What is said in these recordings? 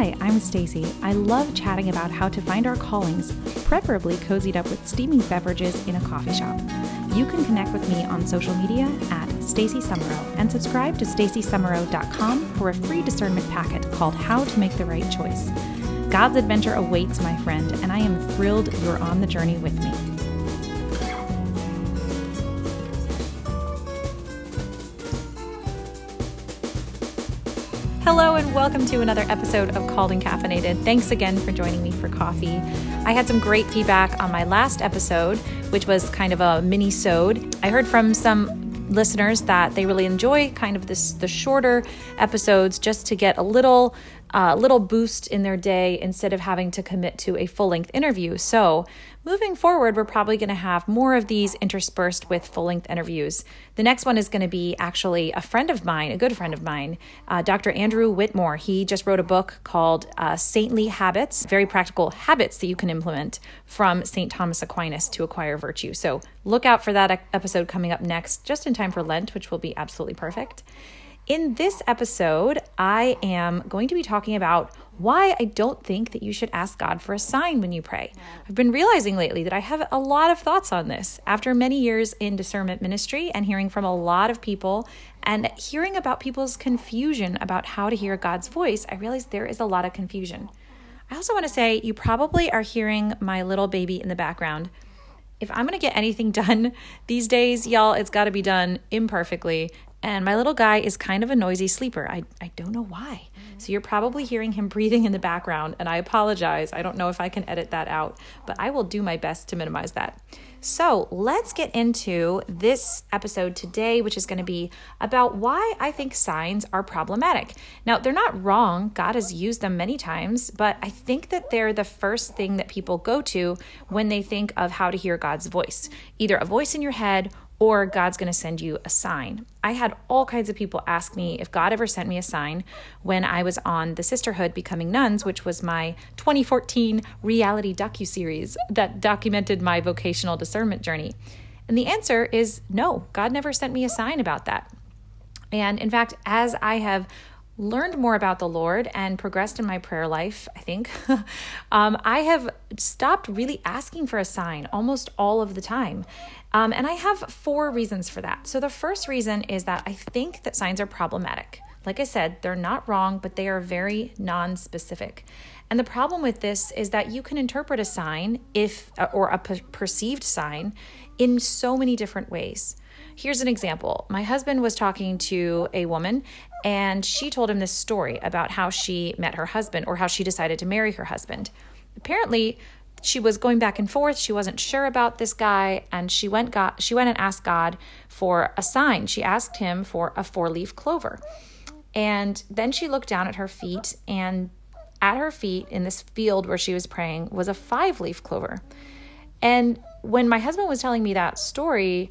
Hi, I'm Stacy. I love chatting about how to find our callings, preferably cozied up with steaming beverages in a coffee shop. You can connect with me on social media at Stacy Summerow and subscribe to stacysummerow.com for a free discernment packet called How to Make the Right Choice. God's adventure awaits, my friend, and I am thrilled you're on the journey with me. Hello, and welcome to another episode of Called and Caffeinated. Thanks again for joining me for coffee. I had some great feedback on my last episode, which was kind of a mini-sode. I heard from some listeners that they really enjoy kind of this the shorter episodes just to get a little uh, little boost in their day instead of having to commit to a full length interview. So, moving forward, we're probably going to have more of these interspersed with full length interviews. The next one is going to be actually a friend of mine, a good friend of mine, uh, Dr. Andrew Whitmore. He just wrote a book called uh, Saintly Habits, very practical habits that you can implement from St. Thomas Aquinas to acquire virtue. So, look out for that episode coming up next, just in time for Lent, which will be absolutely perfect. In this episode, I am going to be talking about why I don't think that you should ask God for a sign when you pray. I've been realizing lately that I have a lot of thoughts on this after many years in discernment ministry and hearing from a lot of people and hearing about people's confusion about how to hear God's voice. I realize there is a lot of confusion. I also want to say you probably are hearing my little baby in the background. If I'm going to get anything done these days, y'all, it's got to be done imperfectly and my little guy is kind of a noisy sleeper. I, I don't know why. So you're probably hearing him breathing in the background, and I apologize. I don't know if I can edit that out, but I will do my best to minimize that. So let's get into this episode today, which is going to be about why I think signs are problematic. Now, they're not wrong. God has used them many times, but I think that they're the first thing that people go to when they think of how to hear God's voice either a voice in your head or God's going to send you a sign. I had all kinds of people ask me if God ever sent me a sign when I was on the Sisterhood Becoming Nuns, which was my 2014 reality docu series that documented my vocational discernment journey. And the answer is no. God never sent me a sign about that. And in fact, as I have learned more about the Lord and progressed in my prayer life, I think, um, I have stopped really asking for a sign almost all of the time. Um, and I have four reasons for that. So the first reason is that I think that signs are problematic. Like I said, they're not wrong, but they are very non specific. And the problem with this is that you can interpret a sign if or a perceived sign in so many different ways. Here's an example. My husband was talking to a woman and she told him this story about how she met her husband or how she decided to marry her husband. Apparently, she was going back and forth. She wasn't sure about this guy, and she went got she went and asked God for a sign. She asked him for a four-leaf clover. And then she looked down at her feet, and at her feet in this field where she was praying was a five-leaf clover. And when my husband was telling me that story,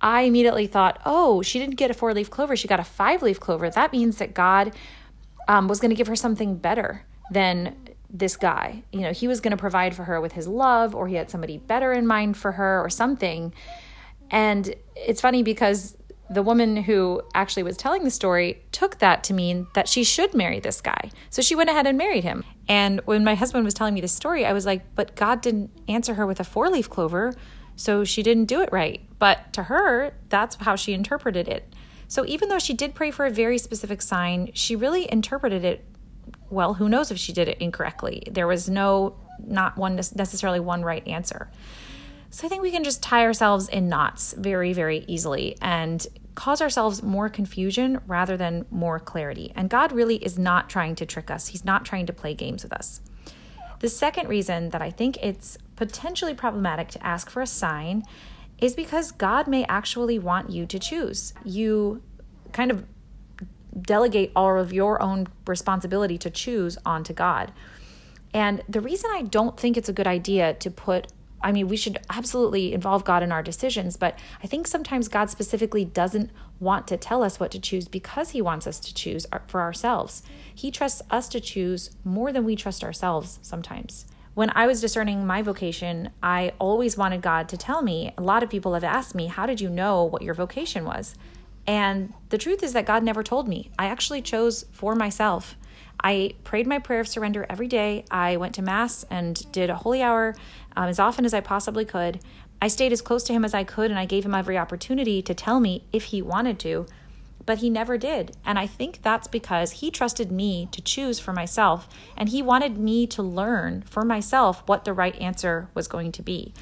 I immediately thought, oh, she didn't get a four leaf clover, she got a five leaf clover. That means that God um, was going to give her something better than this guy. You know, he was going to provide for her with his love, or he had somebody better in mind for her, or something. And it's funny because the woman who actually was telling the story took that to mean that she should marry this guy. So she went ahead and married him. And when my husband was telling me this story, I was like, but God didn't answer her with a four leaf clover. So she didn't do it right. But to her, that's how she interpreted it. So even though she did pray for a very specific sign, she really interpreted it well, who knows if she did it incorrectly. There was no not one necessarily one right answer. So I think we can just tie ourselves in knots very very easily and cause ourselves more confusion rather than more clarity. And God really is not trying to trick us. He's not trying to play games with us. The second reason that I think it's potentially problematic to ask for a sign is because God may actually want you to choose. You kind of delegate all of your own responsibility to choose onto God. And the reason I don't think it's a good idea to put I mean, we should absolutely involve God in our decisions, but I think sometimes God specifically doesn't want to tell us what to choose because He wants us to choose for ourselves. He trusts us to choose more than we trust ourselves sometimes. When I was discerning my vocation, I always wanted God to tell me. A lot of people have asked me, How did you know what your vocation was? And the truth is that God never told me. I actually chose for myself. I prayed my prayer of surrender every day. I went to Mass and did a holy hour um, as often as I possibly could. I stayed as close to him as I could, and I gave him every opportunity to tell me if he wanted to, but he never did. And I think that's because he trusted me to choose for myself, and he wanted me to learn for myself what the right answer was going to be.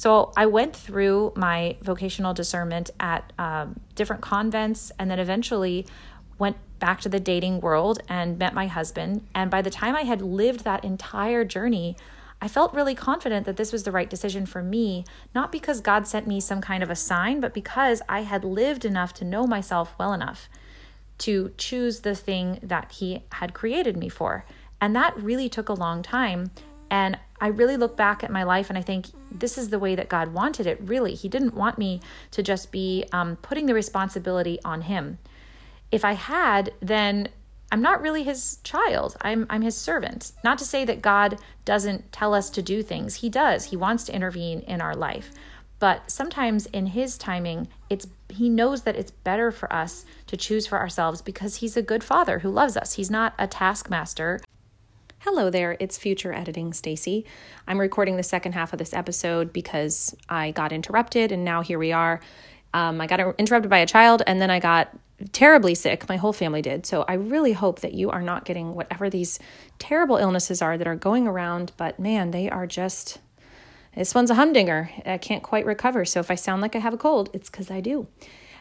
So I went through my vocational discernment at um, different convents, and then eventually went back to the dating world and met my husband. And by the time I had lived that entire journey, I felt really confident that this was the right decision for me, not because God sent me some kind of a sign, but because I had lived enough to know myself well enough to choose the thing that He had created me for. And that really took a long time. And I really look back at my life and I think this is the way that God wanted it, really. He didn't want me to just be um, putting the responsibility on Him if I had, then I'm not really his child. I'm I'm his servant. Not to say that God doesn't tell us to do things. He does. He wants to intervene in our life. But sometimes in his timing, it's he knows that it's better for us to choose for ourselves because he's a good father who loves us. He's not a taskmaster. Hello there, it's future editing Stacy. I'm recording the second half of this episode because I got interrupted and now here we are. Um, I got interrupted by a child and then I got terribly sick. My whole family did. So I really hope that you are not getting whatever these terrible illnesses are that are going around. But man, they are just. This one's a humdinger. I can't quite recover. So if I sound like I have a cold, it's because I do.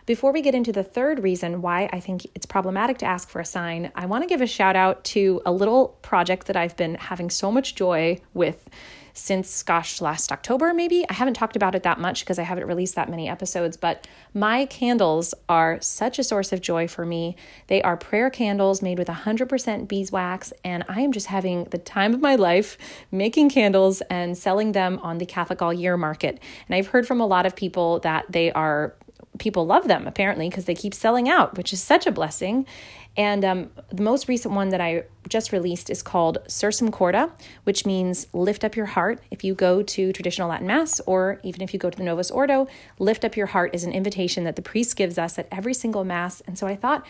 Before we get into the third reason why I think it's problematic to ask for a sign, I want to give a shout out to a little project that I've been having so much joy with since, gosh, last October, maybe. I haven't talked about it that much because I haven't released that many episodes, but my candles are such a source of joy for me. They are prayer candles made with 100% beeswax, and I am just having the time of my life making candles and selling them on the Catholic All Year market. And I've heard from a lot of people that they are people love them apparently because they keep selling out, which is such a blessing. And um, the most recent one that I just released is called Sursum Corda, which means lift up your heart. If you go to traditional Latin Mass, or even if you go to the Novus Ordo, lift up your heart is an invitation that the priest gives us at every single Mass. And so I thought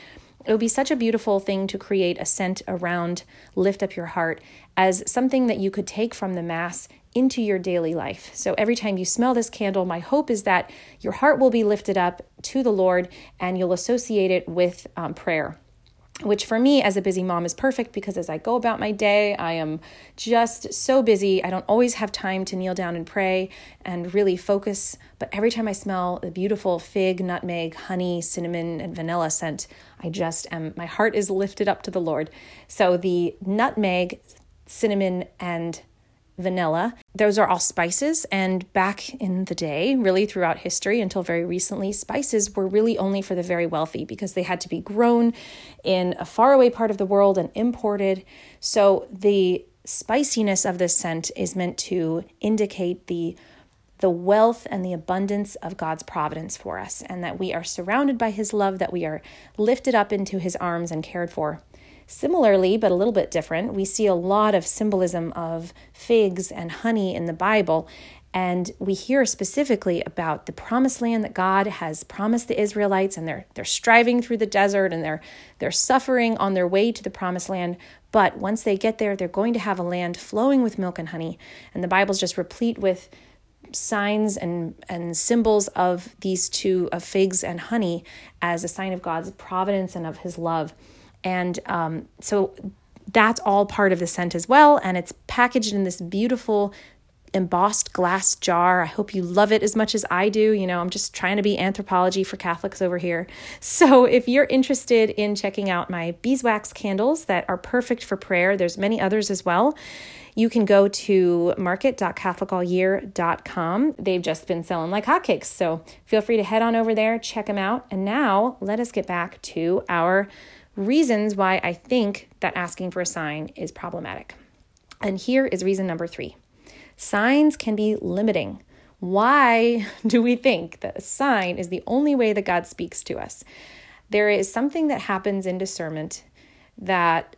it would be such a beautiful thing to create a scent around lift up your heart as something that you could take from the Mass into your daily life. So every time you smell this candle, my hope is that your heart will be lifted up to the Lord and you'll associate it with um, prayer which for me as a busy mom is perfect because as I go about my day, I am just so busy. I don't always have time to kneel down and pray and really focus. But every time I smell the beautiful fig, nutmeg, honey, cinnamon, and vanilla scent, I just am, my heart is lifted up to the Lord. So the nutmeg, cinnamon, and vanilla. Those are all spices. And back in the day, really throughout history until very recently, spices were really only for the very wealthy because they had to be grown in a faraway part of the world and imported. So the spiciness of this scent is meant to indicate the the wealth and the abundance of God's providence for us, and that we are surrounded by His love, that we are lifted up into His arms and cared for. Similarly, but a little bit different, we see a lot of symbolism of figs and honey in the Bible. And we hear specifically about the promised land that God has promised the Israelites, and they're, they're striving through the desert and they're, they're suffering on their way to the promised land. But once they get there, they're going to have a land flowing with milk and honey. And the Bible's just replete with signs and, and symbols of these two, of figs and honey, as a sign of God's providence and of his love. And um, so that's all part of the scent as well. And it's packaged in this beautiful embossed glass jar. I hope you love it as much as I do. You know, I'm just trying to be Anthropologie for Catholics over here. So, if you're interested in checking out my beeswax candles that are perfect for prayer, there's many others as well. You can go to market.catholicallyear.com. They've just been selling like hotcakes. So, feel free to head on over there, check them out. And now, let us get back to our reasons why I think that asking for a sign is problematic. And here is reason number three signs can be limiting. Why do we think that a sign is the only way that God speaks to us? There is something that happens in discernment that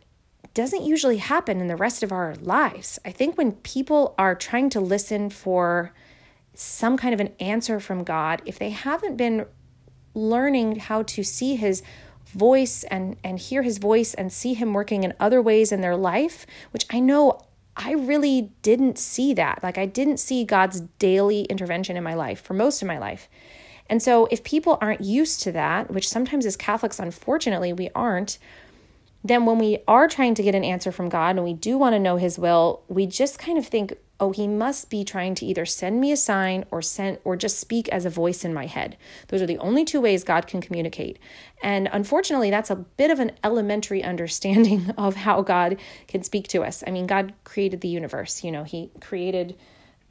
doesn't usually happen in the rest of our lives. I think when people are trying to listen for some kind of an answer from God, if they haven't been learning how to see His voice and and hear his voice and see him working in other ways in their life, which I know I really didn't see that. Like I didn't see God's daily intervention in my life for most of my life. And so if people aren't used to that, which sometimes as Catholics unfortunately we aren't, then when we are trying to get an answer from God and we do want to know his will, we just kind of think, oh, he must be trying to either send me a sign or send or just speak as a voice in my head. Those are the only two ways God can communicate. And unfortunately, that's a bit of an elementary understanding of how God can speak to us. I mean, God created the universe, you know, he created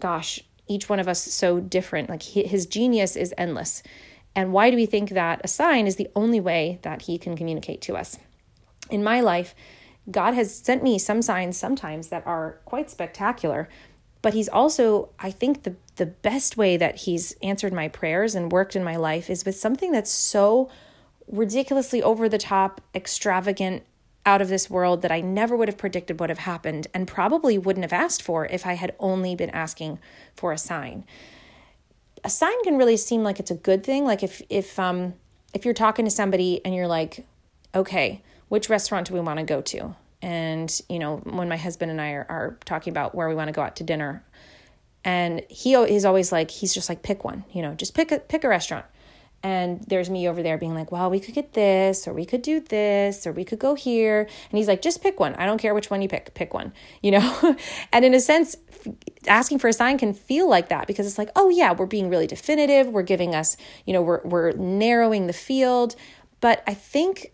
gosh, each one of us so different. Like his genius is endless. And why do we think that a sign is the only way that he can communicate to us? In my life, God has sent me some signs sometimes that are quite spectacular, but he's also, I think, the, the best way that he's answered my prayers and worked in my life is with something that's so ridiculously over the top, extravagant, out of this world that I never would have predicted would have happened and probably wouldn't have asked for if I had only been asking for a sign. A sign can really seem like it's a good thing. Like if if um if you're talking to somebody and you're like, okay, which restaurant do we want to go to? And you know when my husband and i are, are talking about where we want to go out to dinner and he is always like he's just like pick one you know just pick a pick a restaurant. And there's me over there being like well we could get this or we could do this or we could go here. And he's like just pick one. I don't care which one you pick pick one you know? And in a sense asking for a sign can feel like that because it's like oh yeah we're being really definitive. We're giving us you know we're we're narrowing the field. But i think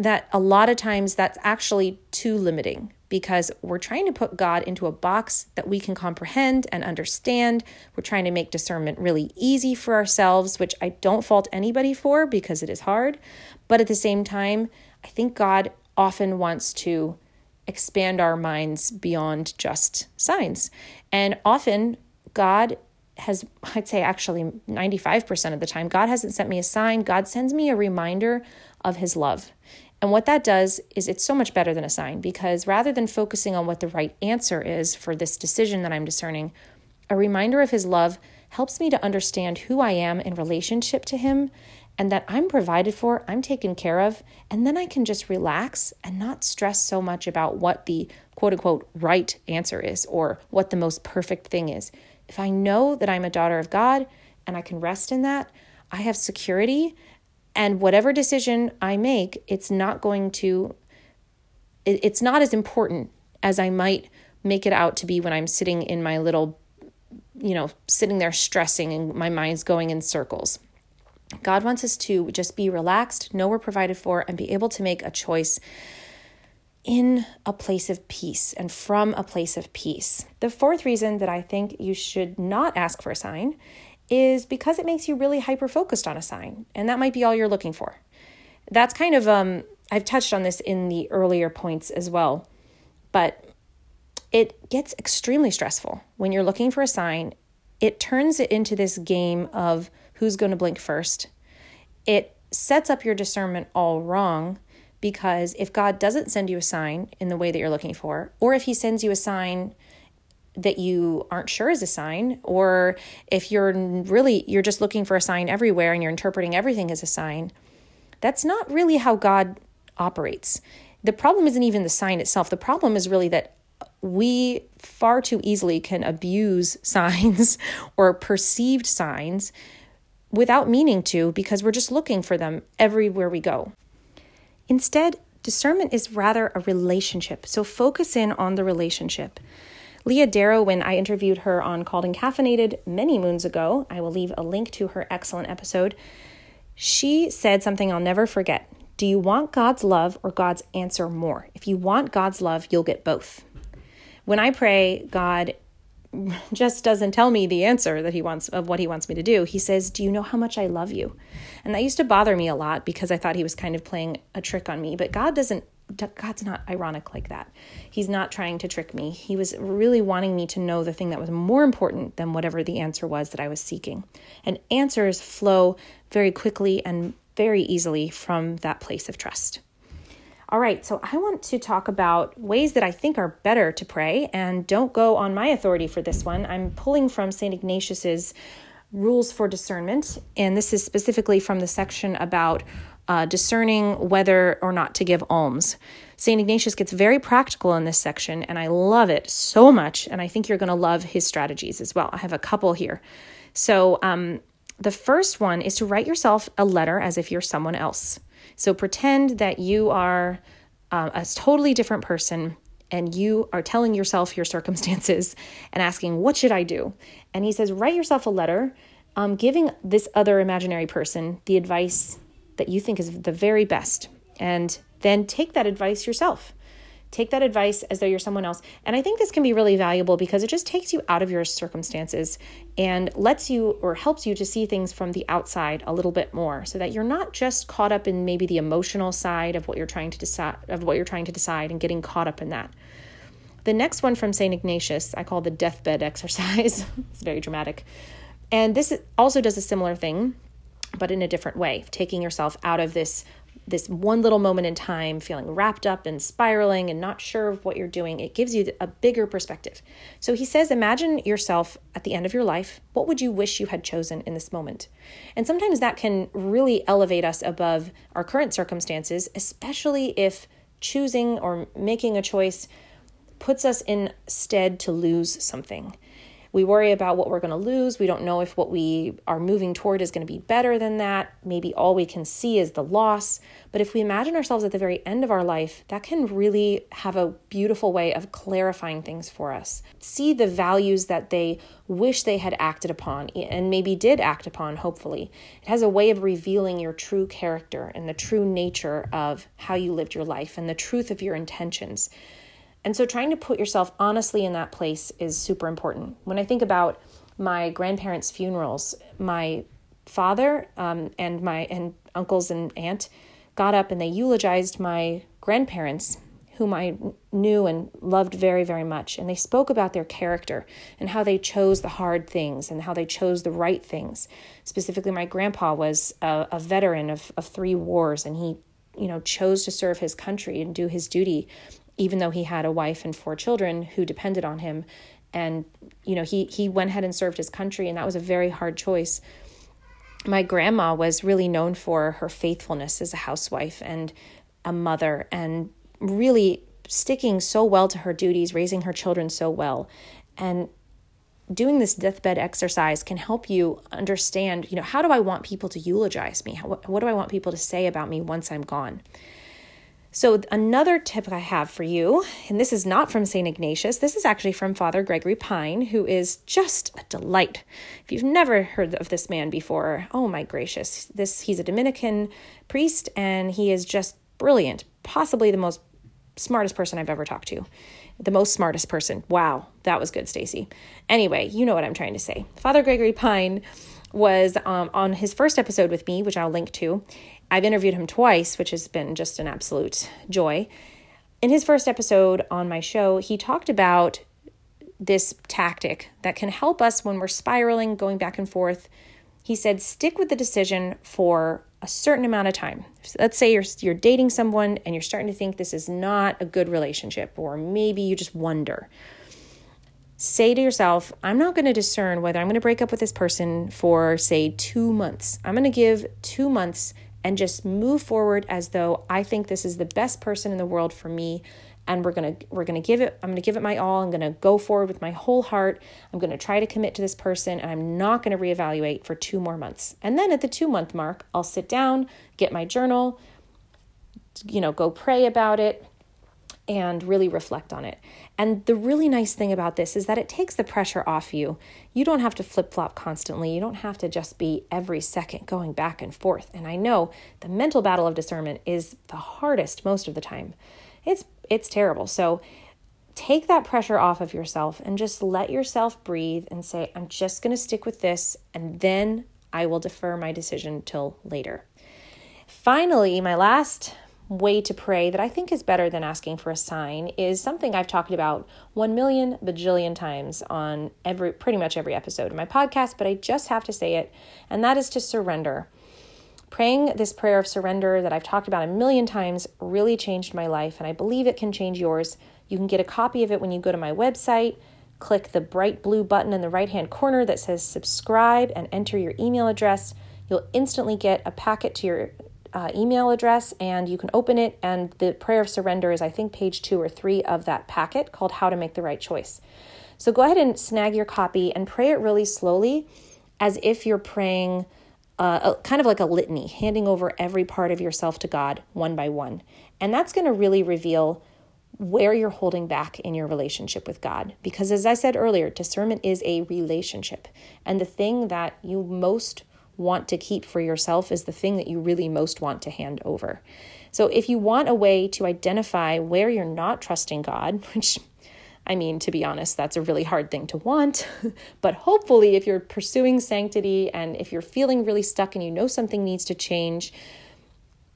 that a lot of times that's actually too limiting because we're trying to put God into a box that we can comprehend and understand. We're trying to make discernment really easy for ourselves, which I don't fault anybody for because it is hard. But at the same time, I think God often wants to expand our minds beyond just signs. And often, God has, I'd say actually 95% of the time, God hasn't sent me a sign. God sends me a reminder of his love. And what that does is it's so much better than a sign because rather than focusing on what the right answer is for this decision that I'm discerning, a reminder of his love helps me to understand who I am in relationship to him and that I'm provided for, I'm taken care of, and then I can just relax and not stress so much about what the quote unquote right answer is or what the most perfect thing is. If I know that I'm a daughter of God and I can rest in that, I have security and whatever decision I make, it's not going to, it's not as important as I might make it out to be when I'm sitting in my little, you know, sitting there stressing and my mind's going in circles. God wants us to just be relaxed, know we're provided for, and be able to make a choice in a place of peace and from a place of peace. The fourth reason that I think you should not ask for a sign is because it makes you really hyper focused on a sign, and that might be all you're looking for. That's kind of, um, I've touched on this in the earlier points as well, but it gets extremely stressful when you're looking for a sign. It turns it into this game of who's going to blink first. It sets up your discernment all wrong because if God doesn't send you a sign in the way that you're looking for, or if He sends you a sign that you aren't sure is a sign or if you're really you're just looking for a sign everywhere and you're interpreting everything as a sign that's not really how god operates. The problem isn't even the sign itself. The problem is really that we far too easily can abuse signs or perceived signs without meaning to because we're just looking for them everywhere we go. Instead discernment is rather a relationship. So focus in on the relationship Leah Darrow, when I interviewed her on Called and Caffeinated many moons ago, I will leave a link to her excellent episode. She said something I'll never forget. Do you want God's love or God's answer more? If you want God's love, you'll get both. When I pray, God just doesn't tell me the answer that he wants of what he wants me to do. He says, "Do you know how much I love you?" And that used to bother me a lot because I thought he was kind of playing a trick on me, but God doesn't God's not ironic like that. He's not trying to trick me. He was really wanting me to know the thing that was more important than whatever the answer was that I was seeking. And answers flow very quickly and very easily from that place of trust. All right, so I want to talk about ways that I think are better to pray, and don't go on my authority for this one. I'm pulling from St. Ignatius's rules for discernment, and this is specifically from the section about uh, discerning whether or not to give alms. St. Ignatius gets very practical in this section, and I love it so much. And I think you're going to love his strategies as well. I have a couple here. So, um, the first one is to write yourself a letter as if you're someone else. So, pretend that you are uh, a totally different person and you are telling yourself your circumstances and asking, What should I do? And he says, Write yourself a letter um, giving this other imaginary person the advice that you think is the very best. And then take that advice yourself. Take that advice as though you're someone else. And I think this can be really valuable because it just takes you out of your circumstances and lets you or helps you to see things from the outside a little bit more so that you're not just caught up in maybe the emotional side of what you're trying to decide of what you're trying to decide and getting caught up in that. The next one from St. Ignatius, I call the deathbed exercise. it's very dramatic. And this also does a similar thing, but in a different way, taking yourself out of this this one little moment in time feeling wrapped up and spiraling and not sure of what you're doing. It gives you a bigger perspective. So he says imagine yourself at the end of your life. What would you wish you had chosen in this moment? And sometimes that can really elevate us above our current circumstances especially if choosing or making a choice puts us in stead to lose something we worry about what we're going to lose. We don't know if what we are moving toward is going to be better than that. Maybe all we can see is the loss. But if we imagine ourselves at the very end of our life, that can really have a beautiful way of clarifying things for us. See the values that they wish they had acted upon and maybe did act upon, hopefully. It has a way of revealing your true character and the true nature of how you lived your life and the truth of your intentions. And so trying to put yourself honestly in that place is super important. When I think about my grandparents' funerals, my father um, and my and uncles and aunt got up and they eulogized my grandparents whom I knew and loved very, very much. And they spoke about their character and how they chose the hard things and how they chose the right things. Specifically, my grandpa was a, a veteran of, of three wars and he, you know, chose to serve his country and do his duty even though he had a wife and four children who depended on him. And you know he he went ahead and served his country and that was a very hard choice. My grandma was really known for her faithfulness as a housewife and a mother and really sticking so well to her duties raising her children so well. And doing this deathbed exercise can help you understand you know how do i want people to eulogize me? How, what do i want people to say about me once i'm gone so, another tip I have for you, and this is not from St. Ignatius, this is actually from Father Gregory Pine, who is just a delight. If you've never heard of this man before, oh my gracious, this he's a Dominican priest and he is just brilliant, possibly the most smartest person I've ever talked to. The most smartest person. Wow, that was good, Stacy. Anyway, you know what I'm trying to say. Father Gregory Pine was um, on his first episode with me, which I'll link to, I've interviewed him twice, which has been just an absolute joy. In his first episode on my show, he talked about this tactic that can help us when we're spiraling, going back and forth. He said, stick with the decision for a certain amount of time. Let's say you're you're dating someone and you're starting to think this is not a good relationship or maybe you just wonder. Say to yourself, I'm not going to discern whether I'm going to break up with this person for say 2 months. I'm going to give 2 months and just move forward as though I think this is the best person in the world for me and we're going to we're going to give it I'm going to give it my all. I'm going to go forward with my whole heart. I'm going to try to commit to this person and I'm not going to reevaluate for 2 more months. And then at the 2 month mark, I'll sit down, get my journal, you know, go pray about it, and really reflect on it. And the really nice thing about this is that it takes the pressure off you. You don't have to flip flop constantly. You don't have to just be every second going back and forth. And I know the mental battle of discernment is the hardest most of the time. It's it's terrible. So take that pressure off of yourself and just let yourself breathe and say I'm just going to stick with this and then I will defer my decision till later. Finally, my last way to pray that I think is better than asking for a sign is something I've talked about 1 million bajillion times on every pretty much every episode of my podcast, but I just have to say it, and that is to surrender. Praying this prayer of surrender that I've talked about a million times really changed my life, and I believe it can change yours. You can get a copy of it when you go to my website. Click the bright blue button in the right hand corner that says subscribe and enter your email address. You'll instantly get a packet to your uh, email address and you can open it. And the prayer of surrender is, I think, page two or three of that packet called How to Make the Right Choice. So go ahead and snag your copy and pray it really slowly as if you're praying uh, kind of like a litany, handing over every part of yourself to God one by one. And that's going to really reveal where you're holding back in your relationship with God. Because as I said earlier, discernment is a relationship. And the thing that you most want to keep for yourself is the thing that you really most want to hand over. So if you want a way to identify where you're not trusting God, which I mean, to be honest, that's a really hard thing to want. but hopefully, if you're pursuing sanctity and if you're feeling really stuck and you know something needs to change,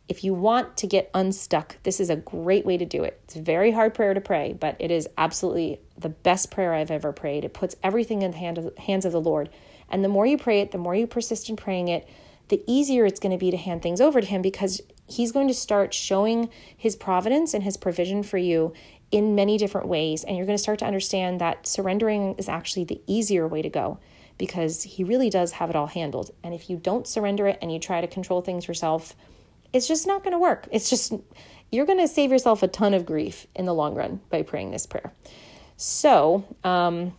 if you want to get unstuck, this is a great way to do it. It's a very hard prayer to pray, but it is absolutely the best prayer I've ever prayed. It puts everything in the hand of, hands of the Lord. And the more you pray it, the more you persist in praying it, the easier it's going to be to hand things over to Him because He's going to start showing His providence and His provision for you in many different ways. And you're going to start to understand that surrendering is actually the easier way to go because he really does have it all handled. And if you don't surrender it and you try to control things yourself, it's just not going to work. It's just, you're going to save yourself a ton of grief in the long run by praying this prayer. So, um,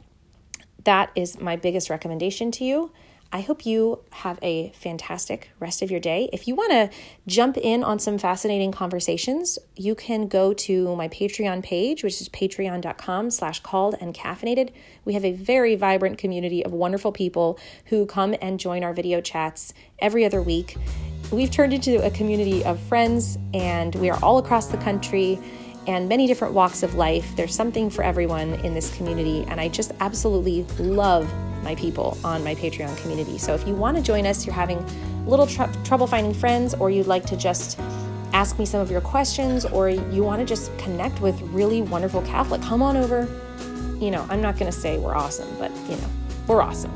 that is my biggest recommendation to you. I hope you have a fantastic rest of your day. If you want to jump in on some fascinating conversations, you can go to my Patreon page, which is patreon.com slash called and caffeinated. We have a very vibrant community of wonderful people who come and join our video chats every other week. We've turned into a community of friends and we are all across the country and many different walks of life. There's something for everyone in this community, and I just absolutely love my people on my Patreon community. So if you want to join us, you're having a little tr- trouble finding friends, or you'd like to just ask me some of your questions, or you want to just connect with really wonderful Catholic, come on over. You know, I'm not going to say we're awesome, but you know, we're awesome.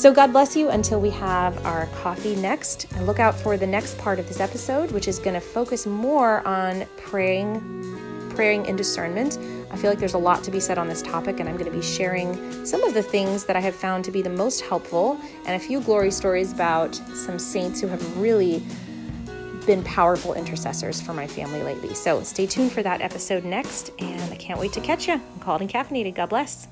So, God bless you until we have our coffee next. And look out for the next part of this episode, which is going to focus more on praying, praying in discernment. I feel like there's a lot to be said on this topic, and I'm going to be sharing some of the things that I have found to be the most helpful and a few glory stories about some saints who have really been powerful intercessors for my family lately. So, stay tuned for that episode next, and I can't wait to catch you. I'm called and caffeinated. God bless.